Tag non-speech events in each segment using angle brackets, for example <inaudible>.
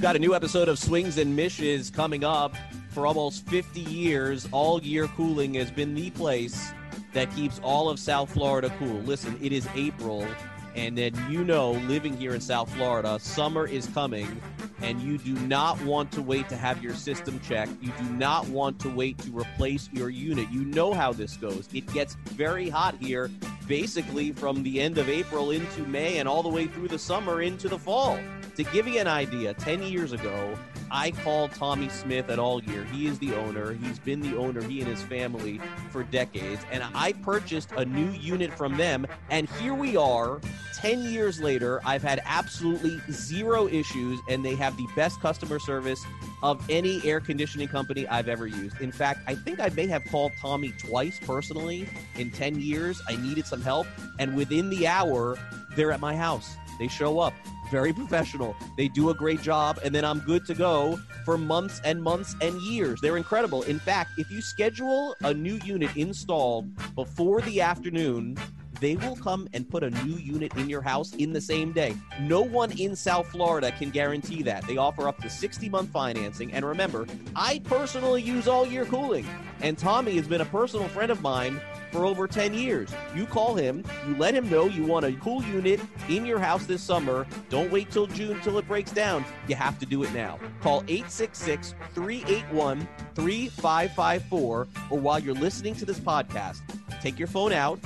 We've got a new episode of Swings and Mishes coming up. For almost 50 years, All Year Cooling has been the place that keeps all of South Florida cool. Listen, it is April, and then you know, living here in South Florida, summer is coming, and you do not want to wait to have your system checked. You do not want to wait to replace your unit. You know how this goes. It gets very hot here, basically from the end of April into May and all the way through the summer into the fall. To give you an idea, 10 years ago, I call Tommy Smith at All Year. He is the owner. He's been the owner, he and his family, for decades. And I purchased a new unit from them. And here we are, 10 years later. I've had absolutely zero issues, and they have the best customer service of any air conditioning company I've ever used. In fact, I think I may have called Tommy twice personally in 10 years. I needed some help. And within the hour, they're at my house. They show up very professional. They do a great job, and then I'm good to go for months and months and years. They're incredible. In fact, if you schedule a new unit installed before the afternoon, they will come and put a new unit in your house in the same day. No one in South Florida can guarantee that. They offer up to 60 month financing. And remember, I personally use all year cooling. And Tommy has been a personal friend of mine for over 10 years. You call him, you let him know you want a cool unit in your house this summer. Don't wait till June till it breaks down. You have to do it now. Call 866 381 3554 or while you're listening to this podcast, take your phone out,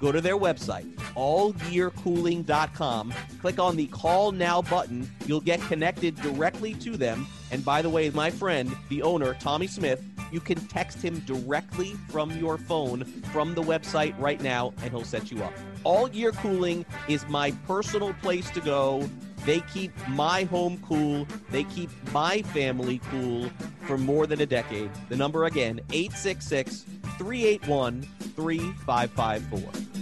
go to their website, allyearcooling.com, click on the call now button. You'll get connected directly to them. And by the way, my friend, the owner, Tommy Smith, you can text him directly from your phone from the website right now, and he'll set you up. All Year Cooling is my personal place to go. They keep my home cool. They keep my family cool for more than a decade. The number again, 866 381 3554.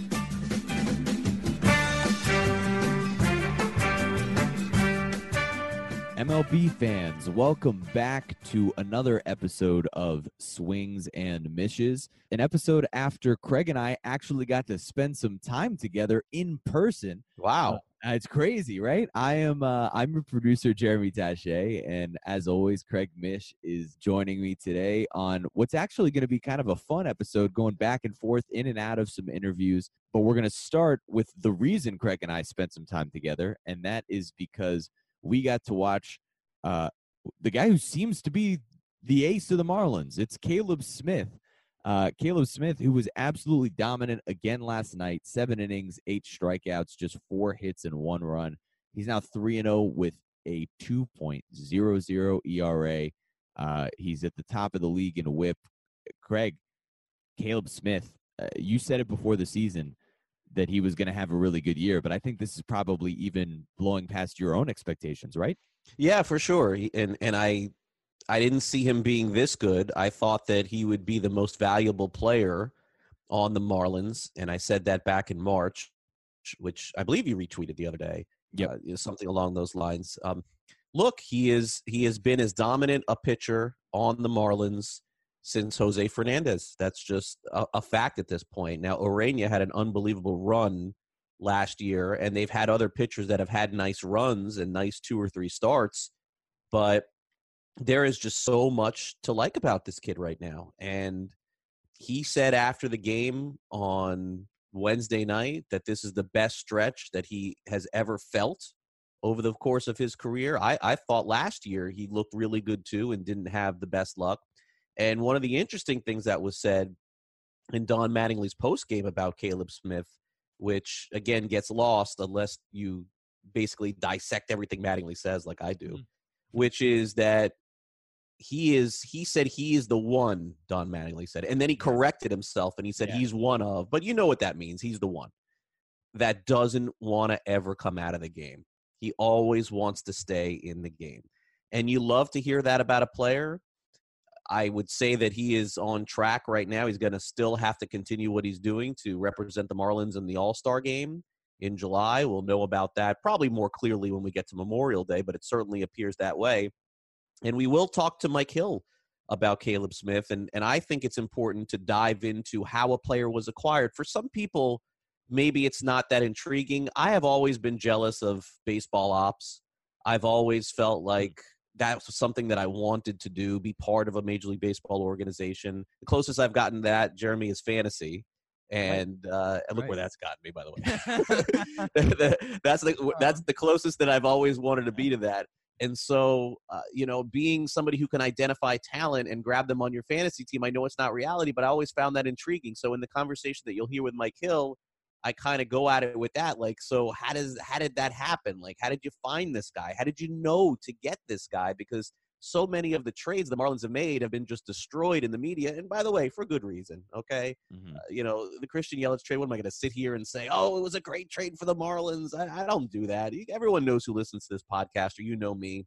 MLB fans, welcome back to another episode of Swings and Mishes. An episode after Craig and I actually got to spend some time together in person. Wow. Uh, it's crazy, right? I am uh, I'm your producer Jeremy Taché, and as always, Craig Mish is joining me today on what's actually going to be kind of a fun episode, going back and forth in and out of some interviews. But we're going to start with the reason Craig and I spent some time together, and that is because we got to watch uh, the guy who seems to be the ace of the Marlins. It's Caleb Smith. Uh, Caleb Smith, who was absolutely dominant again last night, seven innings, eight strikeouts, just four hits and one run. He's now 3 and 0 with a 2.00 ERA. Uh, he's at the top of the league in whip. Craig, Caleb Smith, uh, you said it before the season that he was going to have a really good year, but I think this is probably even blowing past your own expectations, right? Yeah, for sure. And and I I didn't see him being this good. I thought that he would be the most valuable player on the Marlins, and I said that back in March, which I believe you retweeted the other day. Yeah, uh, something along those lines. Um, look, he is he has been as dominant a pitcher on the Marlins since Jose Fernandez. That's just a, a fact at this point. Now, Urena had an unbelievable run last year, and they've had other pitchers that have had nice runs and nice two or three starts, but there is just so much to like about this kid right now. And he said after the game on Wednesday night that this is the best stretch that he has ever felt over the course of his career. I, I thought last year he looked really good too and didn't have the best luck. And one of the interesting things that was said in Don Mattingly's post game about Caleb Smith, which again gets lost unless you basically dissect everything Mattingly says, like I do, Mm. which is that he is he said he is the one don mattingly said and then he corrected himself and he said Yeah. he's one of but you know what that means he's the one that doesn't want to ever come out of the game he always wants to stay in the game and you love to hear that about a player i would say that he is on track right now he's going to still have to continue what he's doing to represent the marlins in the all-star game in july we'll know about that probably more clearly when we get to memorial day but it certainly appears that way and we will talk to Mike Hill about Caleb Smith. And, and I think it's important to dive into how a player was acquired. For some people, maybe it's not that intriguing. I have always been jealous of baseball ops. I've always felt hmm. like that was something that I wanted to do, be part of a Major League Baseball organization. The closest I've gotten to that, Jeremy, is fantasy. And uh, and look Right. where that's gotten me, by the way. <laughs> <laughs> that's the that's the closest that I've always wanted to be to that. And so, uh, you know, being somebody who can identify talent and grab them on your fantasy team, I know it's not reality, but I always found that intriguing. So, in the conversation that you'll hear with Mike Hill, I kind of go at it with that, like, so how does how did that happen? Like, how did you find this guy? How did you know to get this guy? Because so many of the trades the Marlins have made have been just destroyed in the media, and by the way, for good reason. Okay, Mhm. uh, you know, the Christian Yelich trade. What am I going to sit here and say? Oh, it was a great trade for the Marlins. I, I don't do that. Everyone knows who listens to this podcast, or you know me,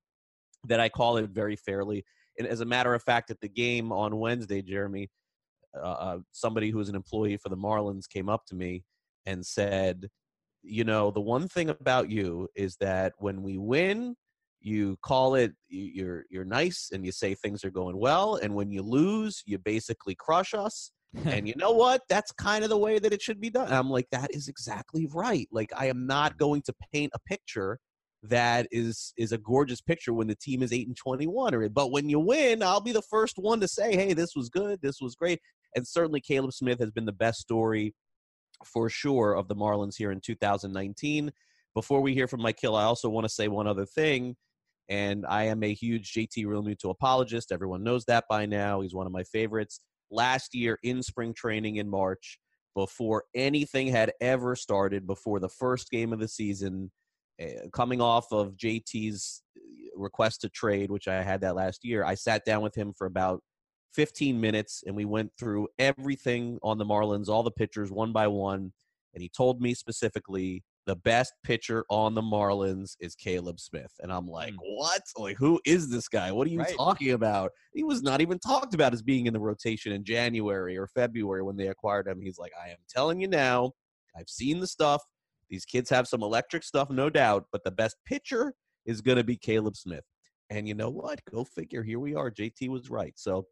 that I call it very fairly. And as a matter of fact, at the game on Wednesday, Jeremy, uh, uh, somebody who was an employee for the Marlins came up to me and said, "You know, the one thing about you is that when we win." You call it. you- You're you're nice, and you say things are going well. And when you lose, you basically crush us <laughs> and you know what? That's kind of the way that it should be done. And I'm like, that is exactly right. Like, I am not going to paint a picture that is is a gorgeous picture when the team is eight and twenty one. Or but when you win, I'll be the first one to say, hey, this was good, this was great. And certainly, Caleb Smith has been the best story for sure of the Marlins here in 2019. Before we hear from Mike Hill, I also want to say one other thing. And I am a huge JT Realmuto apologist. Everyone knows that by now. He's one of my favorites last year in spring training in March, before anything had ever started, before the first game of the season, uh, coming off of JT's request to trade, which I had that last year, I sat down with him for about 15 minutes and we went through everything on the Marlins, all the pitchers one by one. And he told me specifically the best pitcher on the Marlins is Caleb Smith. And I'm like, Mm. what? Like, who is this guy? What are you Right. talking about? He was not even talked about as being in the rotation in January or February when they acquired him. He's like, I am telling you now, I've seen the stuff. These kids have some electric stuff, no doubt, but the best pitcher is going to be Caleb Smith. And you know what? Go figure. Here we are. JT was right. So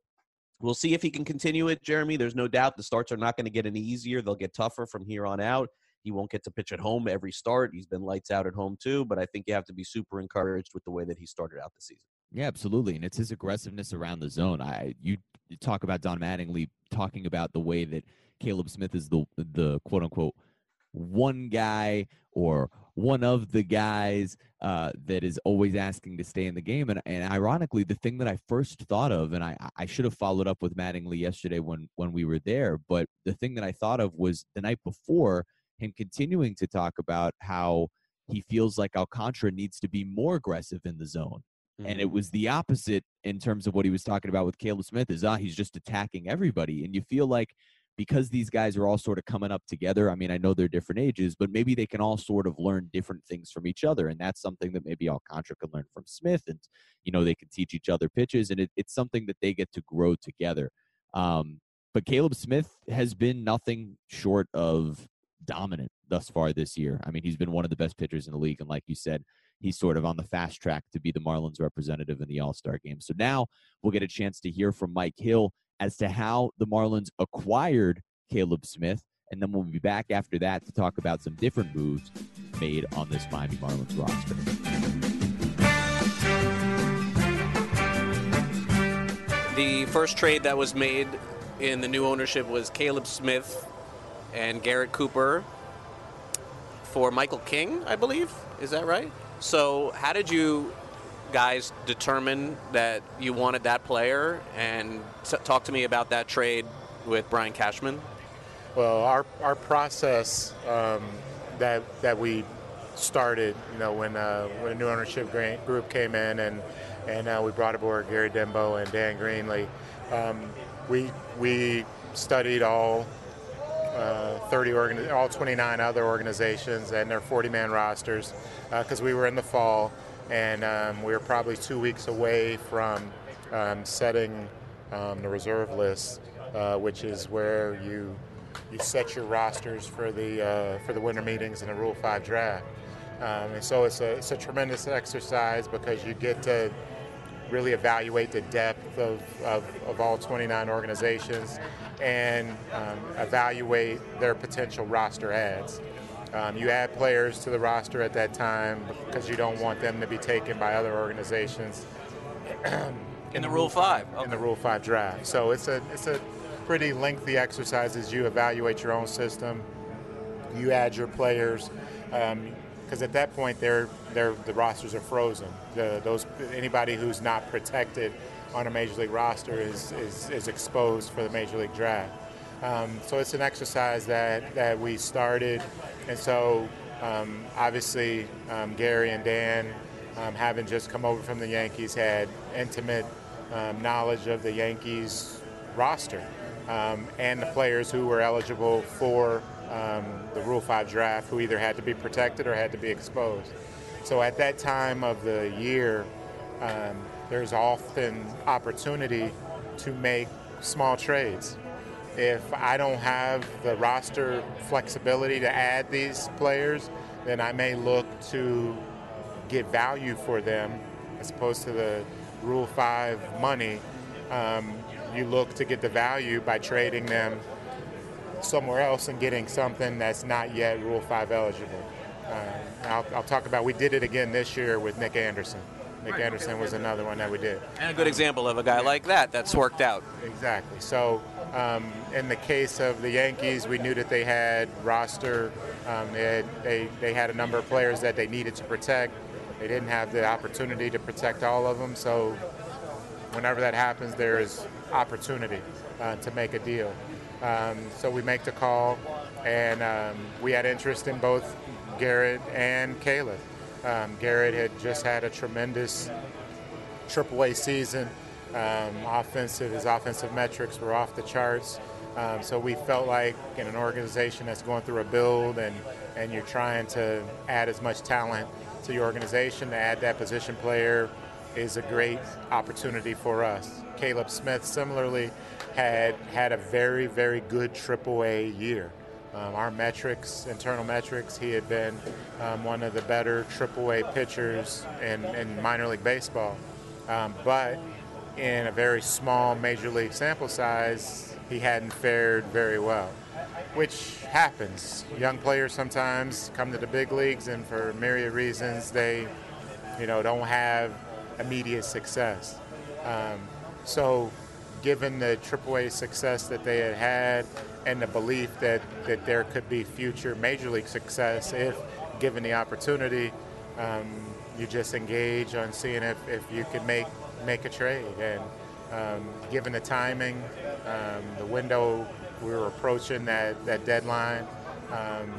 we'll see if he can continue it, Jeremy. There's no doubt the starts are not going to get any easier. They'll get tougher from here on out. He won't get to pitch at home every start. He's been lights out at home too, but I think you have to be super encouraged with the way that he started out the season. Yeah, absolutely, and it's his aggressiveness around the zone. I you, talk about Don Mattingly talking about the way that Caleb Smith is the the quote unquote one guy or one of the guys uh, that is always asking to stay in the game. And, and ironically, the thing that I first thought of, and I, I should have followed up with Mattingly yesterday when when we were there, but the thing that I thought of was the night before him continuing to talk about how he feels like Alcantara needs to be more aggressive in the zone and it was the opposite in terms of what he was talking about with Caleb Smith is ah he's just attacking everybody and you feel like because these guys are all sort of coming up together I mean I know they're different ages but maybe they can all sort of learn different things from each other and that's something that maybe Alcantara can learn from Smith and you know they can teach each other pitches and it, it's something that they get to grow together um, but Caleb Smith has been nothing short of dominant thus far this year I mean he's been one of the best pitchers in the league and like you said he's sort of on the fast track to be the Marlins representative in the All Star game. So now we'll get a chance to hear from Mike Hill as to how the Marlins acquired Caleb Smith. And then we'll be back after that to talk about some different moves made on this Miami Marlins roster. The first trade that was made in the new ownership was Caleb Smith and Garrett Cooper for Michael King, I believe. Is that right? So, how did you guys determine that you wanted that player? And t- talk to me about that trade with Brian Cashman. Well, our, our process um, that that we started, you know, when uh, when a new ownership group came in and and uh, we brought aboard Gary Denbo and Dan Greenlee, um, we we studied all uh, 30 organi- all 29 other organizations and their 40 man rosters because we were in the fall and um, we were probably two weeks away from um, setting um, the reserve list, uh, which is where you you set your rosters for the uh, for the winter meetings and the Rule Five draft. Um, and so it's a it's a tremendous exercise because you get to really evaluate the depth of, of, of all 29 organizations and um, evaluate their potential roster ads. Um, you add players to the roster at that time because you don't want them to be taken by other organizations. in the Rule Five. In the Rule Five draft. So it's a it's a pretty lengthy exercise as you evaluate your own system. You add your players. because at that point, they're, they're, the rosters are frozen. The, those anybody who's not protected on a major league roster is, is, is exposed for the major league draft. Um, so it's an exercise that, that we started, and so um, obviously um, Gary and Dan, um, having just come over from the Yankees, had intimate um, knowledge of the Yankees roster and the players who were eligible for the Rule 5 draft, who either had to be protected or had to be exposed. So at that time of the year, um, there's often opportunity to make small trades. If I don't have the roster flexibility to add these players, then I may look to get value for them as opposed to the Rule 5 money. Um, you look to get the value by trading them somewhere else and getting something that's not yet Rule 5 eligible. Uh, I'll, I'll, talk about, we did it again this year with Nick Anderson. Nick right, Anderson was another one that we did. And a good example of a guy like that that's worked out. Exactly. So, um, in the case of the Yankees, we knew that they had roster, um, they, had, they, they had a number of players that they needed to protect. They didn't have the opportunity to protect all of them. So, whenever that happens, there is opportunity uh, to make a deal. Um, so we make the call, and um, we had interest in both Garrett and Caleb. Um, Garrett had just had a tremendous AAA season. Um, offensive, his offensive metrics were off the charts. Um, so we felt like in an organization that's going through a build and, and you're trying to add as much talent to your organization to add that position player is a great opportunity for us. Caleb Smith similarly had had a very, very good AAA year. Um, our metrics, internal metrics, he had been um, one of the better AAA pitchers in, in minor league baseball. Um, but in a very small major league sample size, he hadn't fared very well, which happens. Young players sometimes come to the big leagues, and for myriad reasons, they, you know, don't have immediate success. Um, so given the AAA success that they had had and the belief that, that there could be future major league success if given the opportunity, um, you just engage on seeing if, if you could make make a trade. And um, given the timing, um, the window we were approaching that, that deadline, um,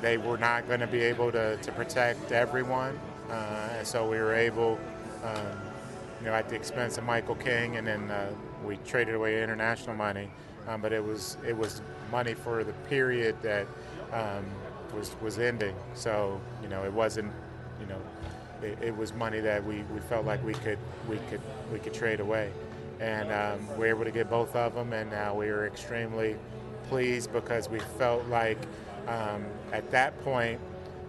they were not going to be able to, to protect everyone. Uh, and so we were able um, you know, at the expense of Michael King, and then uh, we traded away international money. Um, but it was it was money for the period that um, was was ending. So you know, it wasn't you know, it, it, was money that we, we felt like we could we could we could trade away, and um, we were able to get both of them, and we were extremely pleased because we felt like um, at that point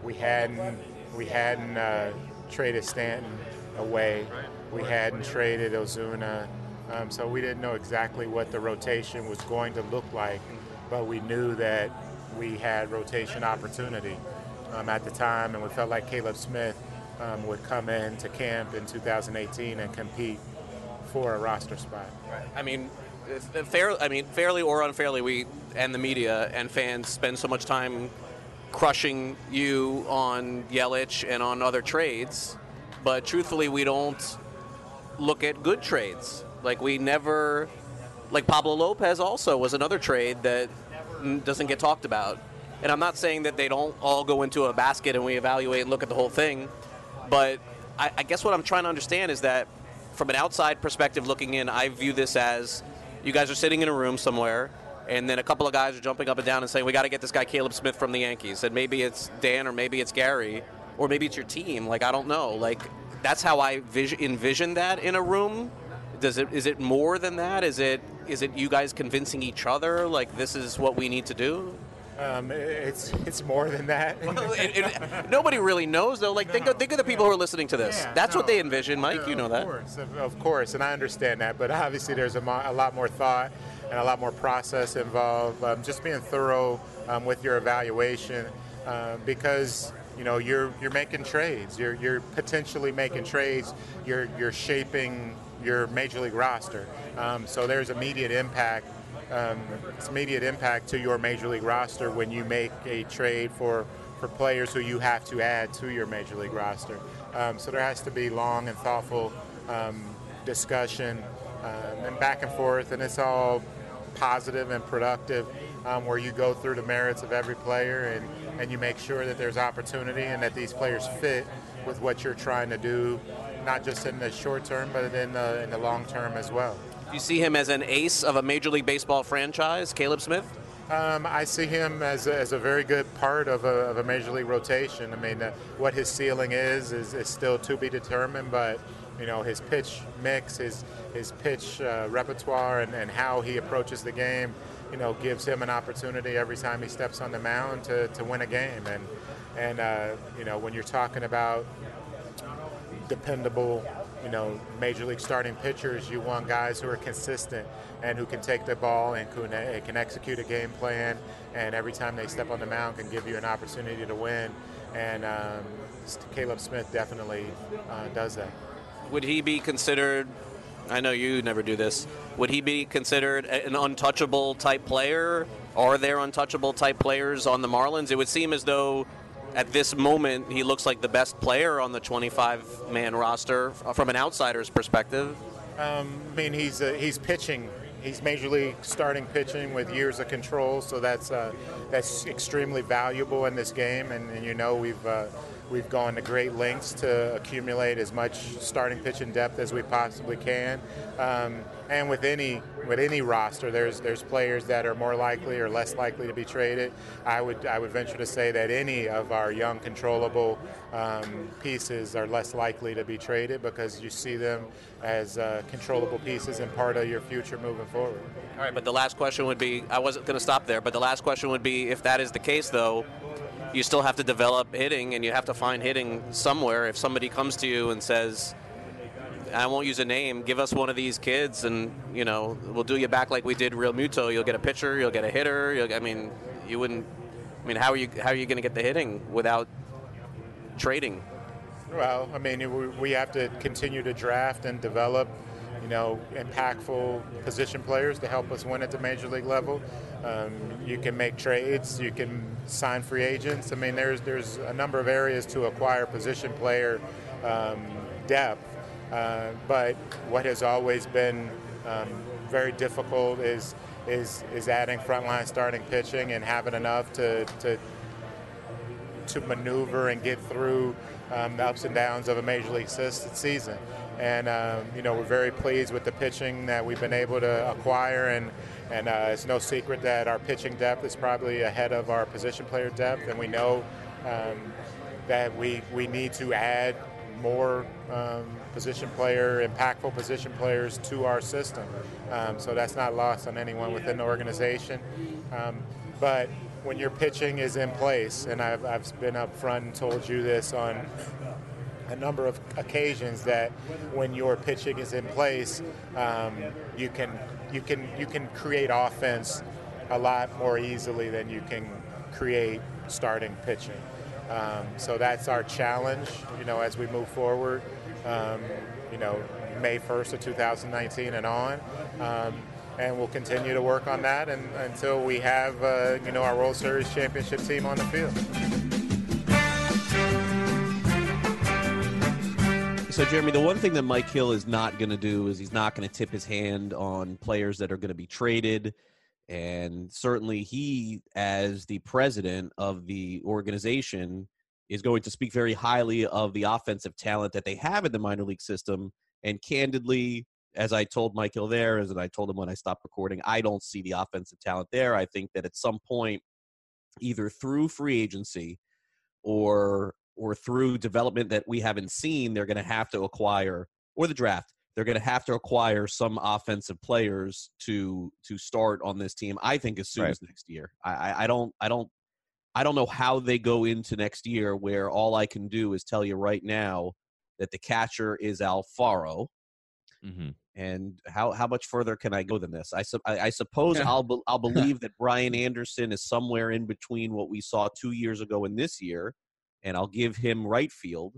we hadn't we hadn't uh, traded Stanton away. We hadn't traded Ozuna, um, so we didn't know exactly what the rotation was going to look like, but we knew that we had rotation opportunity um, at the time, and we felt like Caleb Smith um, would come in to camp in 2018 and compete for a roster spot. I mean, fair, I mean, fairly or unfairly, we and the media and fans spend so much time crushing you on Yelich and on other trades but truthfully, we don't look at good trades. Like we never, like Pablo Lopez also was another trade that doesn't get talked about. And I'm not saying that they don't all go into a basket and we evaluate and look at the whole thing, but I, I guess what I'm trying to understand is that from an outside perspective looking in, I view this as you guys are sitting in a room somewhere and then a couple of guys are jumping up and down and saying, "We got to get this guy Caleb Smith from the Yankees." And maybe it's Dan or maybe it's Gary, or maybe it's your team. Like I don't know. Like that's how I vision, envision that in a room. Does it is it more than that? Is it is it you guys convincing each other like this is what we need to do? Um, it's it's more than that. <laughs> it, it, nobody really knows though. Like no, think of, think of the people who are listening to this. Yeah, That's no, what they envision, Mike. you know that. of that. Course, of, of, course, and I understand that. But obviously, there's a, mo- a lot more thought and a lot more process involved. Um, just being thorough um, with your evaluation uh, because you know you're you're making trades. You're you're potentially making trades. You're you're shaping your major league roster. Um, so there's immediate impact. Um, immediate impact to your major league roster when you make a trade for for players who you have to add to your major league roster. Um, so there has to be long and thoughtful um, discussion um, and back and forth, and it's all positive and productive, um, where you go through the merits of every player and, and you make sure that there's opportunity and that these players fit with what you're trying to do, not just in the short term, but in the, in the long term as well. Do you see him as an ace of a Major League Baseball franchise, Caleb Smith? Um, I see him as a, as a very good part of a, of a major league rotation. I mean, uh, what his ceiling is, is is still to be determined, but you know his pitch mix, his his pitch uh, repertoire, and, and how he approaches the game, you know, gives him an opportunity every time he steps on the mound to, to win a game. And and uh, you know when you're talking about dependable you know, major league starting pitchers, you want guys who are consistent and who can take the ball and can, can execute a game plan, and every time they step on the mound can give you an opportunity to win. And um, Caleb Smith definitely uh, does that. Would he be considered? I know you never do this. Would he be considered an untouchable type player? Are there untouchable type players on the Marlins? It would seem as though at this moment, he looks like the best player on the 25 man roster from an outsider's perspective. Um, I mean, he's uh, he's pitching. He's major league starting pitching with years of control, so that's uh, that's extremely valuable in this game. And, and you know, we've uh, we've gone to great lengths to accumulate as much starting pitching depth as we possibly can. Um, and with any with any roster, there's there's players that are more likely or less likely to be traded. I would I would venture to say that any of our young controllable um, pieces are less likely to be traded because you see them as uh, controllable pieces and part of your future moving forward. All right, but the last question would be I wasn't going to stop there, but the last question would be if that is the case though, you still have to develop hitting and you have to find hitting somewhere. If somebody comes to you and says, I won't use a name. Give us one of these kids, and you know we'll do you back like we did Realmuto. You'll get a pitcher, you'll get a hitter. I mean, you wouldn't. I mean, how are you how are you going to get the hitting without trading? Well, I mean, we have to continue to draft and develop, you know, impactful position players to help us win at the major league level. Um, you can make trades, you can sign free agents. I mean, there's there's a number of areas to acquire position player um, depth uh, but what has always been um, very difficult is is is adding frontline starting pitching and having enough to to to maneuver and get through um, the ups and downs of a major league season. And um, you know we're very pleased with the pitching that we've been able to acquire, and and uh, it's no secret that our pitching depth is probably ahead of our position player depth, and we know um, that we we need to add more um, position player, impactful position players to our system. Um, so that's not lost on anyone within the organization. Um, but when your pitching is in place, and I've, I've been up front and told you this on a number of occasions that when your pitching is in place, um, you can you can you can create offense a lot more easily than you can create starting pitching. Um, so that's our challenge, you know, as we move forward um, you know, May 1st of 2019 and on. Um, and we'll continue to work on that and, until we have, uh, you know, our World Series championship team on the field. So, Jeremy, the one thing that Mike Hill is not going to do is he's not going to tip his hand on players that are going to be traded. And certainly, he, as the president of the organization, is going to speak very highly of the offensive talent that they have in the minor league system. And candidly, as I told Michael there, as I told him when I stopped recording, I don't see the offensive talent there. I think that at some point, either through free agency or or through development that we haven't seen, they're going to have to acquire or the draft. They're going to have to acquire some offensive players to to start on this team. I think as soon right. as next year. I, I don't I don't I don't know how they go into next year where all I can do is tell you right now that the catcher is Alfaro. Mm-hmm. And how, how much further can I go than this? I, su- I, I suppose I'll be- I'll <laughs> believe that Brian Anderson is somewhere in between what we saw two years ago and this year, and I'll give him right field.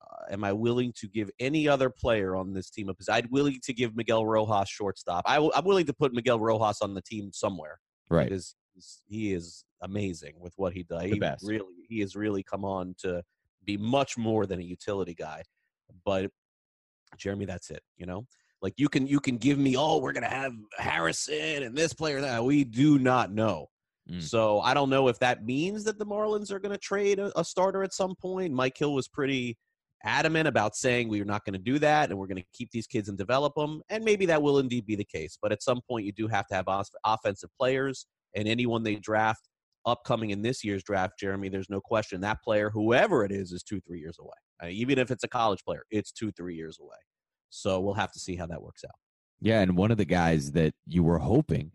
Uh, am I willing to give any other player on this team a position? I'd willing to give Miguel Rojas shortstop. I w- I'm willing to put Miguel Rojas on the team somewhere Right. because he is amazing with what he does. The he best. really he has really come on to be much more than a utility guy. But Jeremy, that's it. You know, like you can you can give me oh we're gonna have Harrison and this player that we do not know. Mm. So I don't know if that means that the Marlins are going to trade a, a starter at some point. Mike Hill was pretty adamant about saying we're not going to do that and we're going to keep these kids and develop them. And maybe that will indeed be the case. But at some point, you do have to have os- offensive players and anyone they draft upcoming in this year's draft, Jeremy, there's no question that player, whoever it is, is two, three years away. Even if it's a college player, it's two, three years away. So we'll have to see how that works out. Yeah, and one of the guys that you were hoping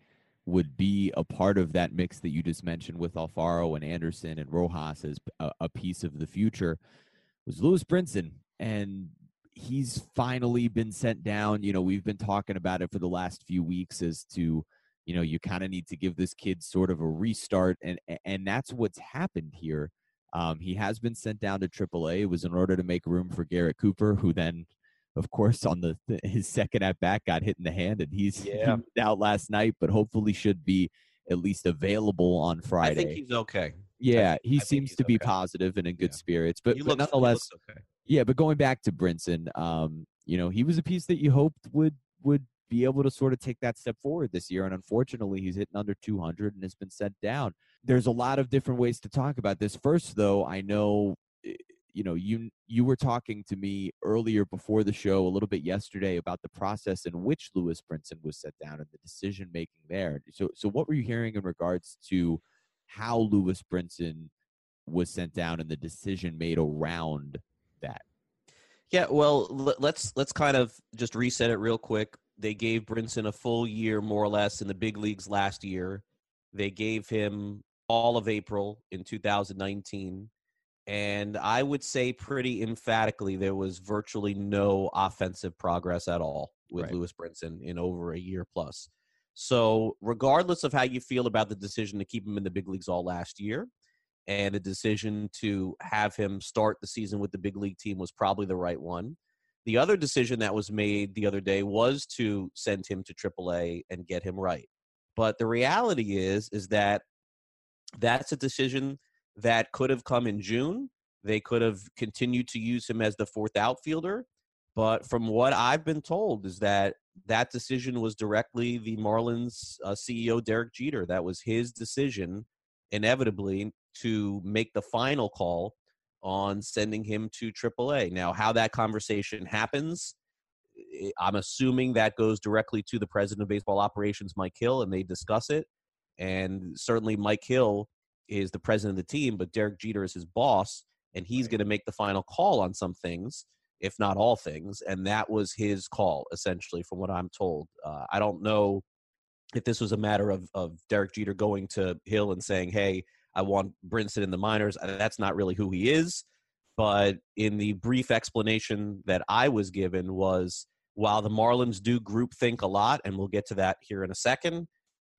would be a part of that mix that you just mentioned with Alfaro and Anderson and Rojas as a, a piece of the future was Lewis Brinson. And he's finally been sent down. You know, we've been talking about it for the last few weeks as to, you know, you kind of need to give this kid sort of a restart. And and that's what's happened here. Um, he has been sent down to AAA. It was in order to make room for Garrett Cooper, who then of course, on the his second at bat got hit in the hand, and he's <laughs> Yeah. out last night, but hopefully should be at least available on Friday. I think he's okay. yeah, he I seems to be okay. positive and in good Yeah. spirits, but, but looks, he nonetheless, okay. yeah. But going back to Brinson, um, you know, he was a piece that you hoped would would be able to sort of take that step forward this year, and unfortunately, he's hitting under 200 and has been sent down. There's a lot of different ways to talk about this. First, though, I know you know you you were talking to me earlier before the show a little bit yesterday about the process in which Lewis Brinson was set down and the decision making there. So so what were you hearing in regards to how Lewis Brinson was sent down and the decision made around that? Yeah, well, let's let's kind of just reset it real quick. They gave Brinson a full year, more or less, in the big leagues last year. They gave him all of April in 2019, and I would say pretty emphatically there was virtually no offensive progress at all with Right. Lewis Brinson in over a year plus. So, regardless of how you feel about the decision to keep him in the big leagues all last year, and the decision to have him start the season with the big league team was probably the right one. The other decision that was made the other day was to send him to AAA and get him right. But the reality is is that that's a decision that could have come in June. They could have continued to use him as the fourth outfielder, but from what I've been told is that that decision was directly the Marlins uh, CEO Derek Jeter. That was his decision inevitably to make the final call on sending him to AAA. Now, how that conversation happens, I- I'm assuming that goes directly to the president of baseball operations, Mike Hill, and they discuss it. And certainly, Mike Hill is the president of the team, but Derek Jeter is his boss, and he's going to make the final call on some things, if not all things. And that was his call, essentially, from what I'm told. Uh, I don't know if this was a matter of, of Derek Jeter going to Hill and saying, hey, I want Brinson in the minors. Uh, That's not really who he is. But in the brief explanation that I was given was while the Marlins do group think a lot, and we'll get to that here in a second,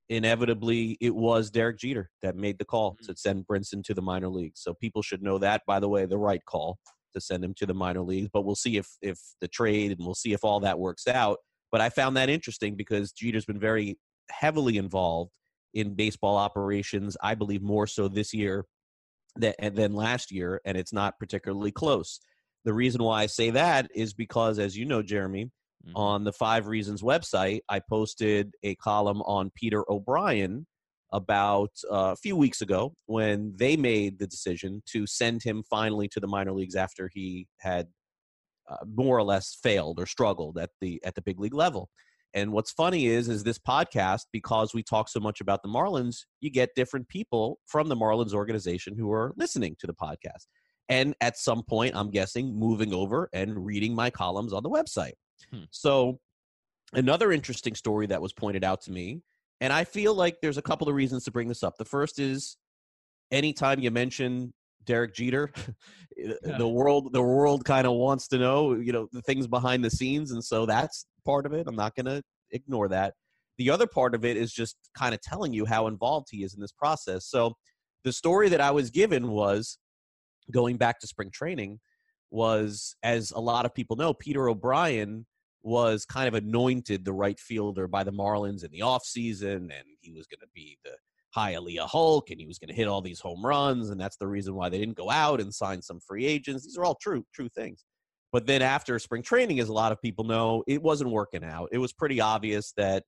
inevitably it was Derek Jeter that made the call mm-hmm. to send Brinson to the minor leagues. So people should know that, by the way, the right call to send him to the minor leagues. But we'll see if if the trade and we'll see if all that works out. But I found that interesting because Jeter's been very heavily involved in baseball operations. I believe more so this year than, than last year, and it's not particularly close. The reason why I say that is because, as you know, Jeremy, Mhm. on the Five Reasons website, I posted a column on Peter O'Brien about uh, a few weeks ago when they made the decision to send him finally to the minor leagues after he had uh, more or less failed or struggled at the at the big league level. And what's funny is is this podcast because we talk so much about the Marlins, you get different people from the Marlins organization who are listening to the podcast. And at some point, I'm guessing moving over and reading my columns on the website. Hmm. So, another interesting story that was pointed out to me, and I feel like there's a couple of reasons to bring this up. The first is anytime you mention Derek Jeter, <laughs> the world the world kind of wants to know, you know, the things behind the scenes, and so that's part of it. I'm not going to ignore that. The other part of it is just kind of telling you how involved he is in this process. So the story that I was given was going back to spring training was as a lot of people know, Peter O'Brien was kind of anointed the right fielder by the Marlins in the offseason, and he was going to be the Hialeah Hulk, and he was going to hit all these home runs, and that's the reason why they didn't go out and sign some free agents. These are all true, true things. But then after spring training, as a lot of people know, it wasn't working out. It was pretty obvious that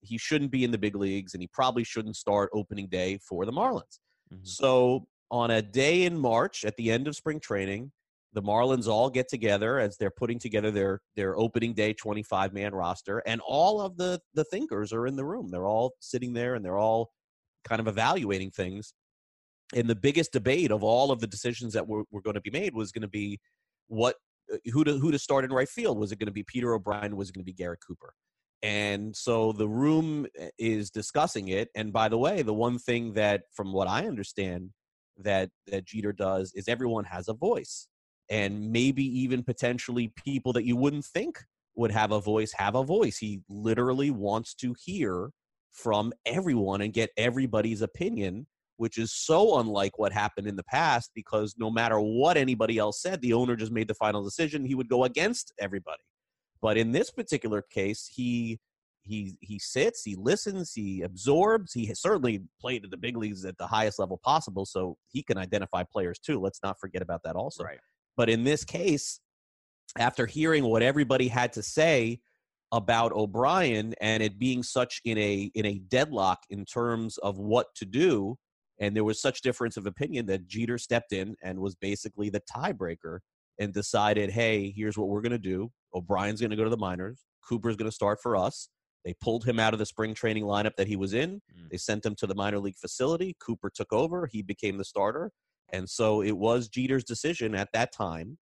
he shouldn't be in the big leagues, and he probably shouldn't start opening day for the Marlins. Mm-hmm. So on a day in March at the end of spring training, the Marlins all get together as they're putting together their their opening day 25 man roster and all of the the thinkers are in the room. They're all sitting there and they're all kind of evaluating things. And the biggest debate of all of the decisions that were, were going to be made was going to be what uh, who to who to start in right field. Was it going to be Peter O'Brien? Was it going to be Garrett Cooper? And so the room uh, is discussing it. And by the way, the one thing that, from what I understand, that that Jeter does is everyone has a voice, and maybe even potentially people that you wouldn't think would have a voice have a voice. He literally wants to hear from everyone and get everybody's opinion, which is so unlike what happened in the past because no matter what anybody else said, the owner just made the final decision. He would go against everybody. But in this particular case, he he he sits, he listens, he absorbs. He certainly played at the big leagues at the highest level possible, so he can identify players too. Let's not forget about that also. Right. But in this case, after hearing what everybody had to say about O'Brien and it being such in a in a deadlock in terms of what to do, and there was such difference of opinion that Jeter stepped in and was basically the tiebreaker and decided, hey, here's what we're going to do. O'Brien's going to go to the minors. Cooper's going to start for us. They pulled him out of the spring training lineup that he was in. Mm. They sent him to the minor league facility. Cooper took over. He became the starter. And so it was Jeter's decision at that time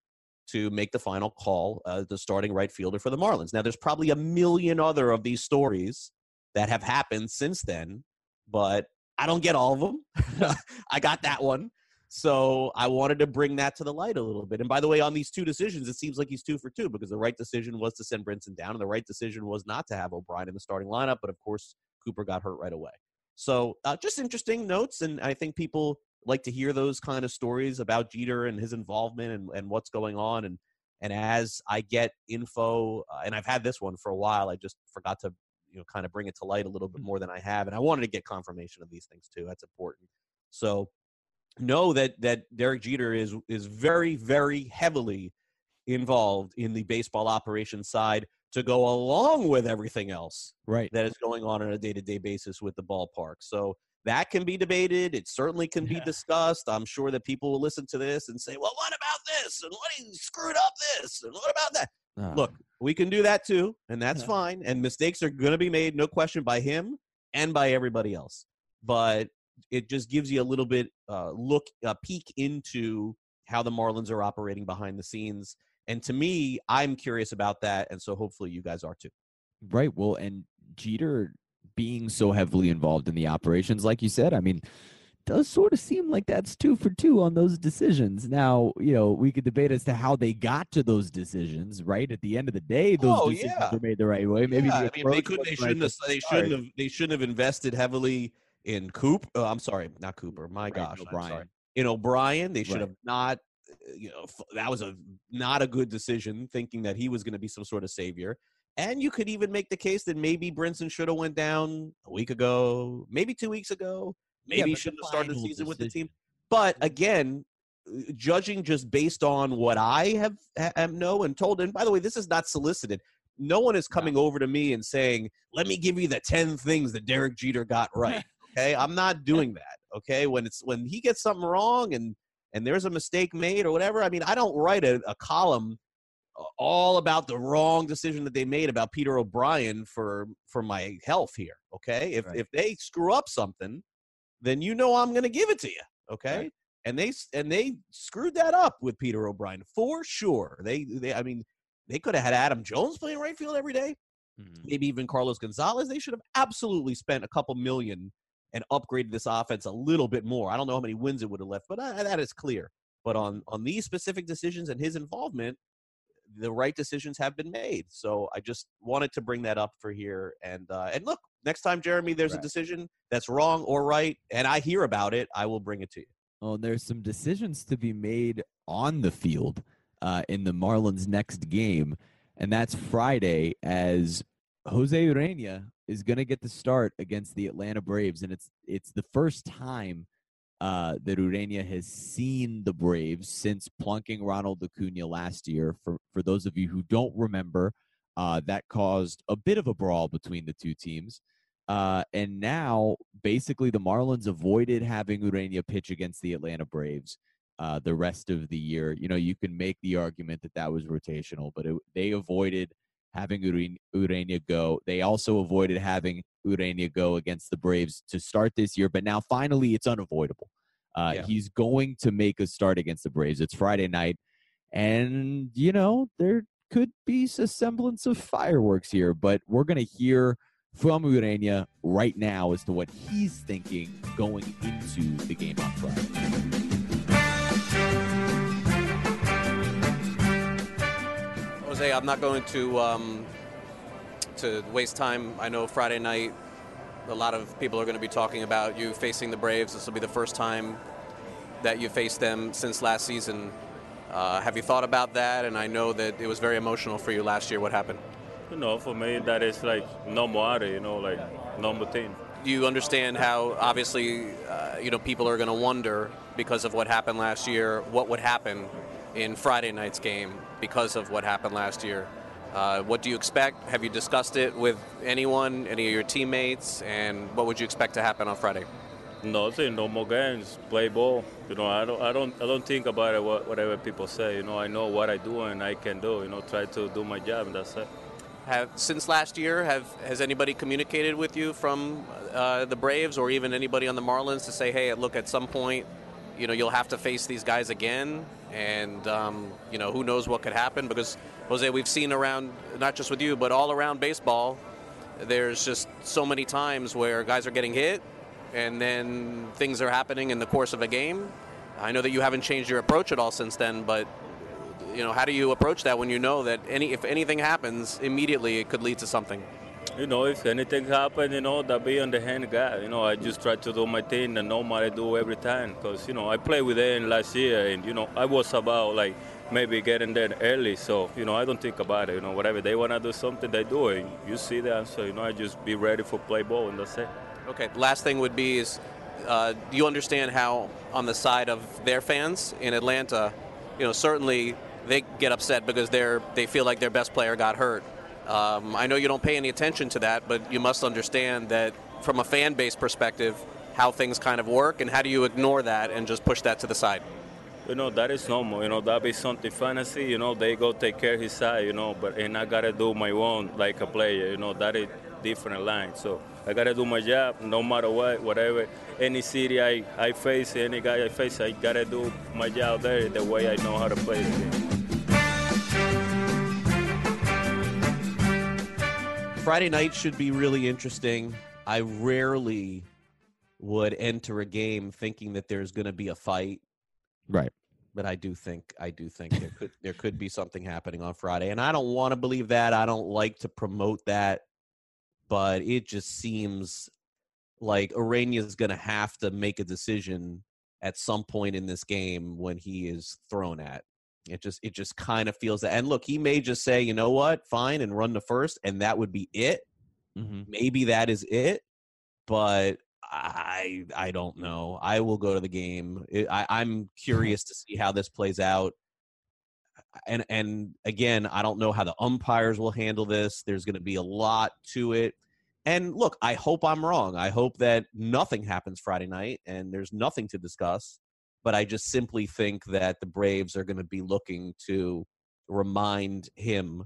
to make the final call, uh, the starting right fielder for the Marlins. Now, there's probably a million other of these stories that have happened since then, but I don't get all of them. <laughs> I got that one. So I wanted to bring that to the light a little bit. And by the way, on these two decisions, it seems like he's two for two because the right decision was to send Brinson down, and the right decision was not to have O'Brien in the starting lineup. But of course, Cooper got hurt right away. So uh, just interesting notes, and I think people like to hear those kind of stories about Jeter and his involvement and, and what's going on. And and as I get info, uh, and I've had this one for a while, I just forgot to you know kind of bring it to light a little bit more than I have, and I wanted to get confirmation of these things too. That's important. So know that that Derek Jeter is is very very heavily involved in the baseball operations side to go along with everything else right that is going on on a day-to-day basis with the ballpark. So that can be debated. It certainly can be discussed. I'm sure that people will listen to this and say, "Well, what about this? And what he screwed up this? And what about that?" Uh, Look, we can do that too, and that's yeah. fine. And mistakes are going to be made, no question, by him and by everybody else. But it just gives you a little bit uh, look, a peek into how the Marlins are operating behind the scenes. And to me, I'm curious about that, and so hopefully you guys are too. Right. Well, and Jeter being so heavily involved in the operations, like you said, I mean, does sort of seem like that's two for two on those decisions. Now, you know, we could debate as to how they got to those decisions. Right at the end of the day, those oh, decisions yeah. were made the right way. Maybe yeah, the I mean, they could, they shouldn't, have, they shouldn't have, they shouldn't have invested heavily in Coop. Oh, I'm sorry, not Cooper. My right, gosh, O'Brien. In O'Brien, they should right. have not. Uh, you know, that was a not a good decision. Thinking that he was going to be some sort of savior. And you could even make the case that maybe Brinson should have went down a week ago, maybe two weeks ago. Maybe yeah, shouldn't have started the season decision. with the team. But again, uh, judging just based on what I have, have know and told, and by the way, this is not solicited. No one is coming no. over to me and saying, "Let me give you the ten things that Derek Jeter got <laughs> right." okay, I'm not doing that. Okay, when it's when he gets something wrong and and there's a mistake made or whatever. I mean, I don't write a, a column all about the wrong decision that they made about Peter O'Brien for for my health here. Okay, if right. if they screw up something, then you know I'm going to give it to you. Okay, right. and they and they screwed that up with Peter O'Brien for sure. They they I mean they could have had Adam Jones playing right field every day, mm-hmm. maybe even Carlos Gonzalez. They should have absolutely spent a couple million and upgraded this offense a little bit more. I don't know how many wins it would have left, but uh, that is clear. But on on these specific decisions and his involvement, the right decisions have been made. So I just wanted to bring that up for here. And uh, and look, next time, Jeremy, there's Right. a decision that's wrong or right, and I hear about it, I will bring it to you. Oh, and there's some decisions to be made on the field uh, in the Marlins' next game, and that's Friday as Jose Urena is going to get the start against the Atlanta Braves, and it's it's the first time uh, that Urena has seen the Braves since plunking Ronald Acuna last year. For for those of you who don't remember, uh, that caused a bit of a brawl between the two teams. Uh, and now, basically, the Marlins avoided having Urena pitch against the Atlanta Braves uh, the rest of the year. You know, you can make the argument that that was rotational, but it, they avoided having Urena go. They also avoided having Urena go against the Braves to start this year, but now finally it's unavoidable. Uh, Yeah. He's going to make a start against the Braves. It's Friday night, and you know there could be a semblance of fireworks here, but we're going to hear from Urena right now as to what he's thinking going into the game on Friday. Jose, I'm not going to um, to waste time. I know Friday night, a lot of people are going to be talking about you facing the Braves. This will be the first time that you faced them since last season. Uh, have you thought about that? And I know that it was very emotional for you last year. What happened? You know, for me, that is like normal, art, you know, like normal thing. Do you understand how obviously uh, you know people are going to wonder because of what happened last year? What would happen in Friday night's game because of what happened last year? Uh, what do you expect? Have you discussed it with anyone, any of your teammates, and what would you expect to happen on Friday? No, Nothing, no more games, play ball. You know, I don't, I don't, I don't think about it. What, whatever people say. You know, I know what I do and I can do. You know, try to do my job, and that's it. Have since last year, have has anybody communicated with you from uh, the Braves or even anybody on the Marlins to say, hey, look, at some point, you know, you'll have to face these guys again, and um, you know, who knows what could happen? Because Jose, we've seen around not just with you, but all around baseball, there's just so many times where guys are getting hit, and then things are happening in the course of a game. I know that you haven't changed your approach at all since then, but you know, how do you approach that when you know that any if anything happens immediately, it could lead to something? You know, if anything happen, you know, that be on the hand guy. You know, I just try to do my thing and normal I do every time. Cause you know, I played with them last year, and you know, I was about like maybe getting there early. So you know, I don't think about it. You know, whatever they wanna do something, they do it. You see that, so you know, I just be ready for play ball, and that's it. Okay. Last thing would be is, uh, do you understand how on the side of their fans in Atlanta, you know, certainly they get upset because they're they feel like their best player got hurt. Um, I know you don't pay any attention to that, but you must understand that from a fan base perspective, how things kind of work, and how do you ignore that and just push that to the side? You know, that is normal. You know, that be something fantasy. You know, they go take care of his side. You know, but and I gotta do my own like a player. You know, that is different line. So I gotta do my job no matter what, whatever. Any city I, I face, any guy I face, I gotta do my job there the way I know how to play the game. Friday night should be really interesting. I rarely would enter a game thinking that there's going to be a fight, Right. but I do think I do think there could there could be something happening on Friday, and I don't want to believe that. I don't like to promote that, but it just seems like Urena is going to have to make a decision at some point in this game when he is thrown at. It just it just kind of feels that. And look, he may just say, you know what, fine, and run the first, and that would be it. Mm-hmm. Maybe that is it, but I I don't know. I will go to the game. I, I'm <laughs> curious to see how this plays out. And and again, I don't know how the umpires will handle this. There's going to be a lot to it. And look, I hope I'm wrong. I hope that nothing happens Friday night and there's nothing to discuss. But I just simply think that the Braves are going to be looking to remind him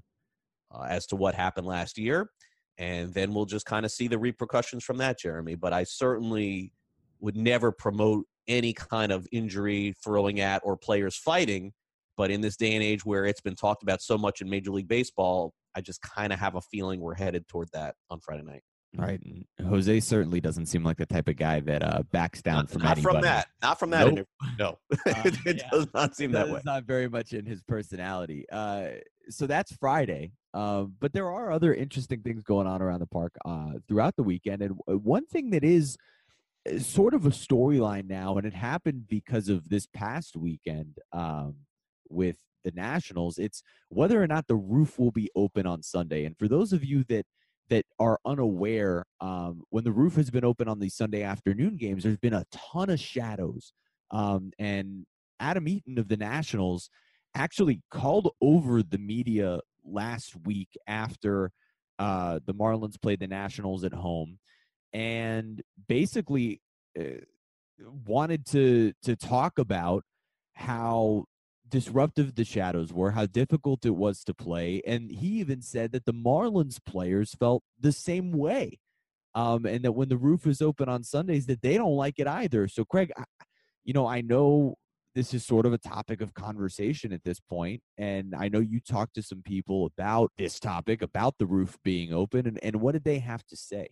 uh, as to what happened last year and then we'll just kind of see the repercussions from that, Jeremy. But I certainly would never promote any kind of injury throwing at or players fighting. But in this day and age where it's been talked about so much in Major League Baseball, I just kind of have a feeling we're headed toward that on Friday night. Right. Jose certainly doesn't seem like the type of guy that uh, backs down not, from not anybody. from that. Not from that. Nope. interview. <laughs> No, <laughs> Uh, it yeah. does not seem that That way. not very much in his personality. Uh, so that's Friday. Um, but there are other interesting things going on around the park uh, throughout the weekend. And one thing that is uh, sort of a storyline now, and it happened because of this past weekend um, with the Nationals. It's whether or not the roof will be open on Sunday. And for those of you that that are unaware, um, when the roof has been open on these Sunday afternoon games, there's been a ton of shadows. Um, and Adam Eaton of the Nationals actually called over the media last week after uh, the Marlins played the Nationals at home, and basically uh, wanted to to talk about how disruptive the shadows were, how difficult it was to play, and he even said that the Marlins players felt the same way, um, and that when the roof is open on Sundays, that they don't like it either. So, Craig, I, you know, I know this is sort of a topic of conversation at this point, and I know you talked to some people about this topic, about the roof being open, and, and what did they have to say?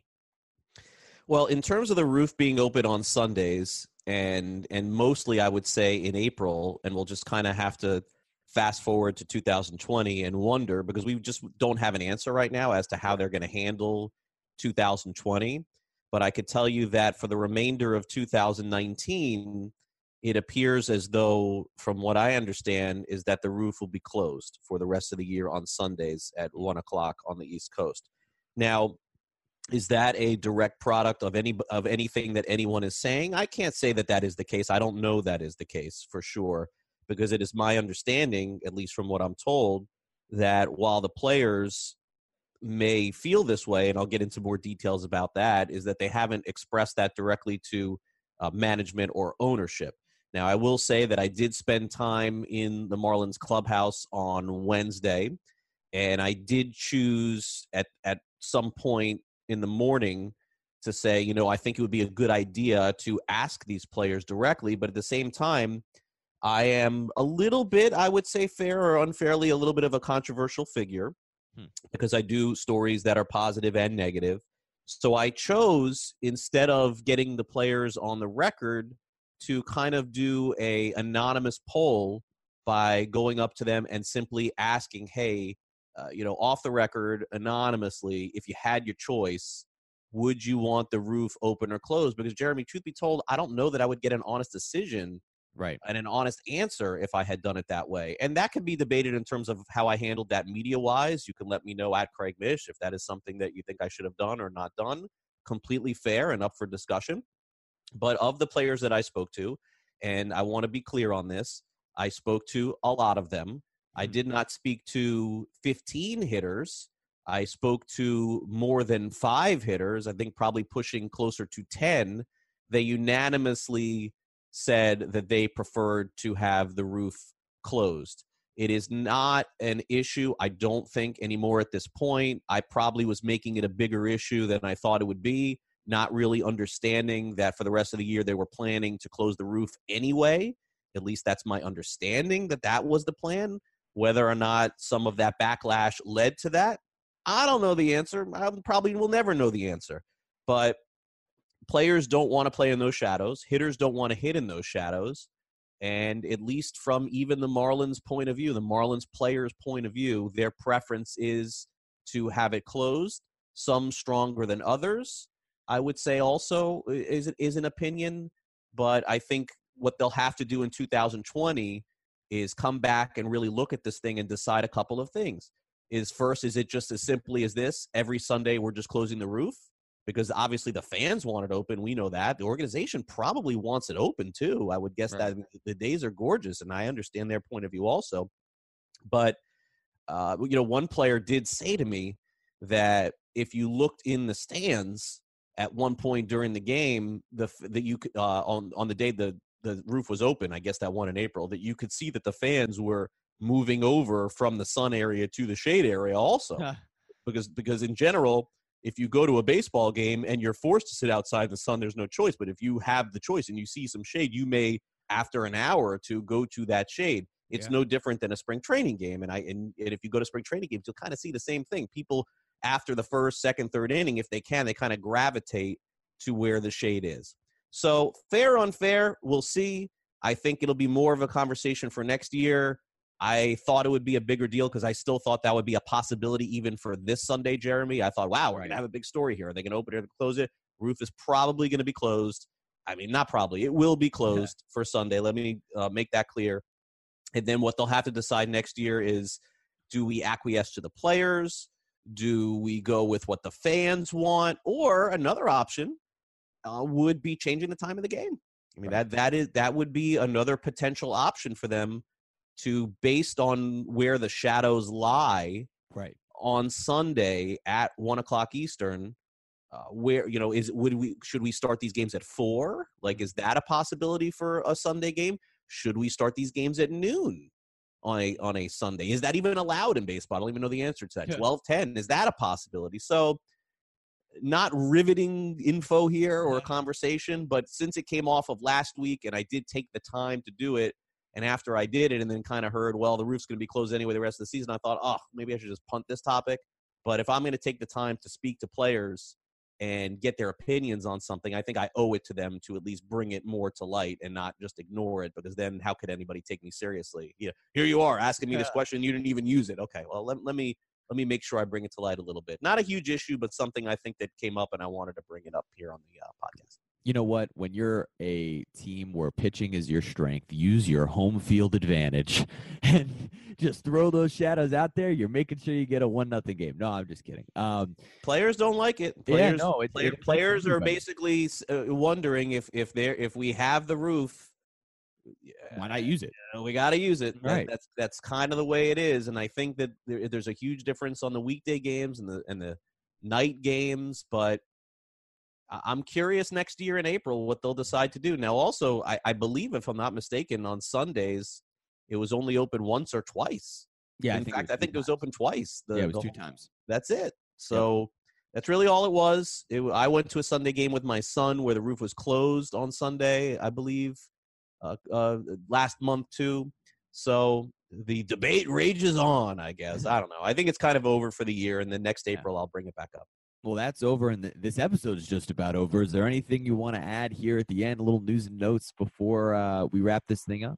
Well, in terms of the roof being open on Sundays, and and mostly I would say in April, and we'll just kind of have to fast forward to 2020 and wonder because we just don't have an answer right now as to how they're going to handle 2020. But I could tell you that for the remainder of 2019, it appears as though, from what I understand, is that the roof will be closed for the rest of the year on Sundays at one o'clock on the East Coast. Now, is that a direct product of any of anything that anyone is saying? I can't say that that is the case. I don't know that is the case for sure because it is my understanding at least from what i'm told that while the players may feel this way and i'll get into more details about that is that they haven't expressed that directly to uh, management or ownership. Now i will say that i did spend time in the marlins clubhouse on wednesday and i did choose at at some point in the morning to say, you know, I think it would be a good idea to ask these players directly, but at the same time, I am a little bit, I would say, fair or unfairly, a little bit of a controversial figure Hmm. because I do stories that are positive and negative. So I chose instead of getting the players on the record to kind of do a anonymous poll by going up to them and simply asking, "Hey, uh, you know, off the record, anonymously, if you had your choice, would you want the roof open or closed? Because Jeremy, truth be told, I don't know that I would get an honest decision Right. and an honest answer if I had done it that way. And that can be debated in terms of how I handled that media wise. You can let me know at Craig Mish if that is something that you think I should have done or not done. Completely fair and up for discussion. But of the players that I spoke to, and I want to be clear on this, I spoke to a lot of them. I mm. did not speak to 15 hitters. I spoke to more than five hitters, I think probably pushing closer to 10. They unanimously said that they preferred to have the roof closed. It is not an issue, I don't think, anymore at this point. I probably was making it a bigger issue than I thought it would be, not really understanding that for the rest of the year they were planning to close the roof anyway. At least that's my understanding that that was the plan. Whether or not some of that backlash led to that, I don't know the answer. I probably will never know the answer. But players don't want to play in those shadows. Hitters don't want to hit in those shadows. And at least from even the Marlins' point of view, the Marlins players' point of view, their preference is to have it closed. Some stronger than others. I would say also is is an opinion, but I think what they'll have to do in 2020 is come back and really look at this thing and decide a couple of things. Is first, is it just as simply as this? Every Sunday we're just closing the roof? Because obviously the fans want it open. We know that. The organization probably wants it open too. I would guess Right. that the days are gorgeous, and I understand their point of view also. But uh, you know, one player did say to me that if you looked in the stands at one point during the game, the that you could uh, on on the day the the roof was open, I guess that one in April, that you could see that the fans were moving over from the sun area to the shade area also, because because in general. If you go to a baseball game and you're forced to sit outside in the sun, there's no choice. But if you have the choice and you see some shade, you may, after an hour or two, go to that shade. It's Yeah. no different than a spring training game. And I and, and if you go to spring training games, you'll kind of see the same thing. People after the first, second, third inning, if they can, they kind of gravitate to where the shade is. So fair, unfair, we'll see. I think it'll be more of a conversation for next year. I thought it would be a bigger deal because I still thought that would be a possibility even for this Sunday, Jeremy. I thought, wow, we're going to have a big story here. Are they going to open it or close it? Roof is probably going to be closed. I mean, not probably. It will be closed yeah. for Sunday. Let me uh, make that clear. And then what they'll have to decide next year is do we acquiesce to the players? Do we go with what the fans want? Or another option uh, would be changing the time of the game. I mean right. that that is that would be another potential option for them to based on where the shadows lie right on Sunday at one o'clock Eastern. Uh, where you know is would we should we start these games at four? Like, is that a possibility for a Sunday game? Should we start these games at noon on a on a Sunday? Is that even allowed in baseball? I don't even know the answer to that. Twelve ten is that a possibility? So not riveting info here or a conversation, but since it came off of last week and I did take the time to do it, and after I did it and then kind of heard, well, the roof's going to be closed anyway the rest of the season, I thought, oh, maybe I should just punt this topic. But if I'm going to take the time to speak to players and get their opinions on something, I think I owe it to them to at least bring it more to light and not just ignore it because then how could anybody take me seriously? Yeah, here you are asking me this question, you didn't even use it. Okay, well, let, let me let me make sure I bring it to light a little bit. Not a huge issue, but something I think that came up, and I wanted to bring it up here on the uh, podcast. You know what? When you're a team where pitching is your strength, use your home field advantage <laughs> and just throw those shadows out there. You're making sure you get a one nothing game. No, I'm just kidding. Um, players don't like it. Players, yeah, no, it, player, it, players are basically uh, wondering if if they if we have the roof why not use it? You know, we got to use it. Right. That's that's kind of the way it is, and I think that there, there's a huge difference on the weekday games and the and the night games. But I'm curious next year in April what they'll decide to do. Now, also, I, I believe, if I'm not mistaken, on Sundays it was only open once or twice. Yeah, in I fact, I think times. it was open twice. The, yeah, it was two times. That's it. So. Yep. That's really all it was. It, I went to a Sunday game with my son where the roof was closed on Sunday, I believe last month too. So the debate rages on. I guess I don't know. I think it's kind of over for the year, and then next April I'll bring it back up. Well, that's over, and th- this episode is just about over. Is there anything you want to add here at the end? A little news and notes before uh, we wrap this thing up.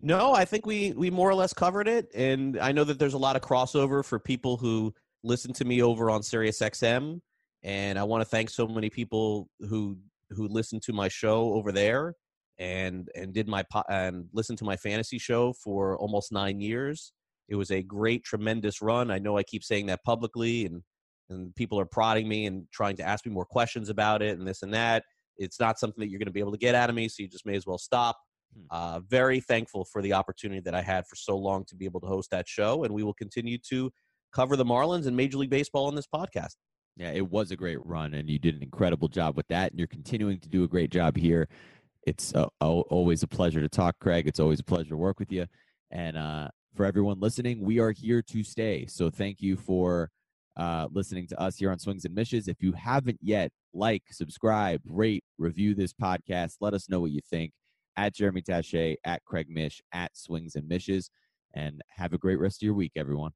No, I think we we more or less covered it, and I know that there's a lot of crossover for people who listen to me over on Sirius XM, and I want to thank so many people who who listen to my show over there and and did my po- and listened to my fantasy show for almost nine years. It was a great, tremendous run. I know I keep saying that publicly, and and people are prodding me and trying to ask me more questions about it and this and that. It's not something that you're going to be able to get out of me, so you just may as well stop. Hmm. Uh, very thankful for the opportunity that I had for so long to be able to host that show, and we will continue to cover the Marlins and Major League Baseball on this podcast. Yeah, it was a great run, and you did an incredible job with that, and you're continuing to do a great job here it's uh, always a pleasure to talk, Craig. It's always a pleasure to work with you. And uh, for everyone listening, we are here to stay. So thank you for uh, listening to us here on Swings and Mishes. If you haven't yet, like, subscribe, rate, review this podcast. Let us know what you think at Jeremy Taché, at Craig Mish, at Swings and Mishes. And have a great rest of your week, everyone.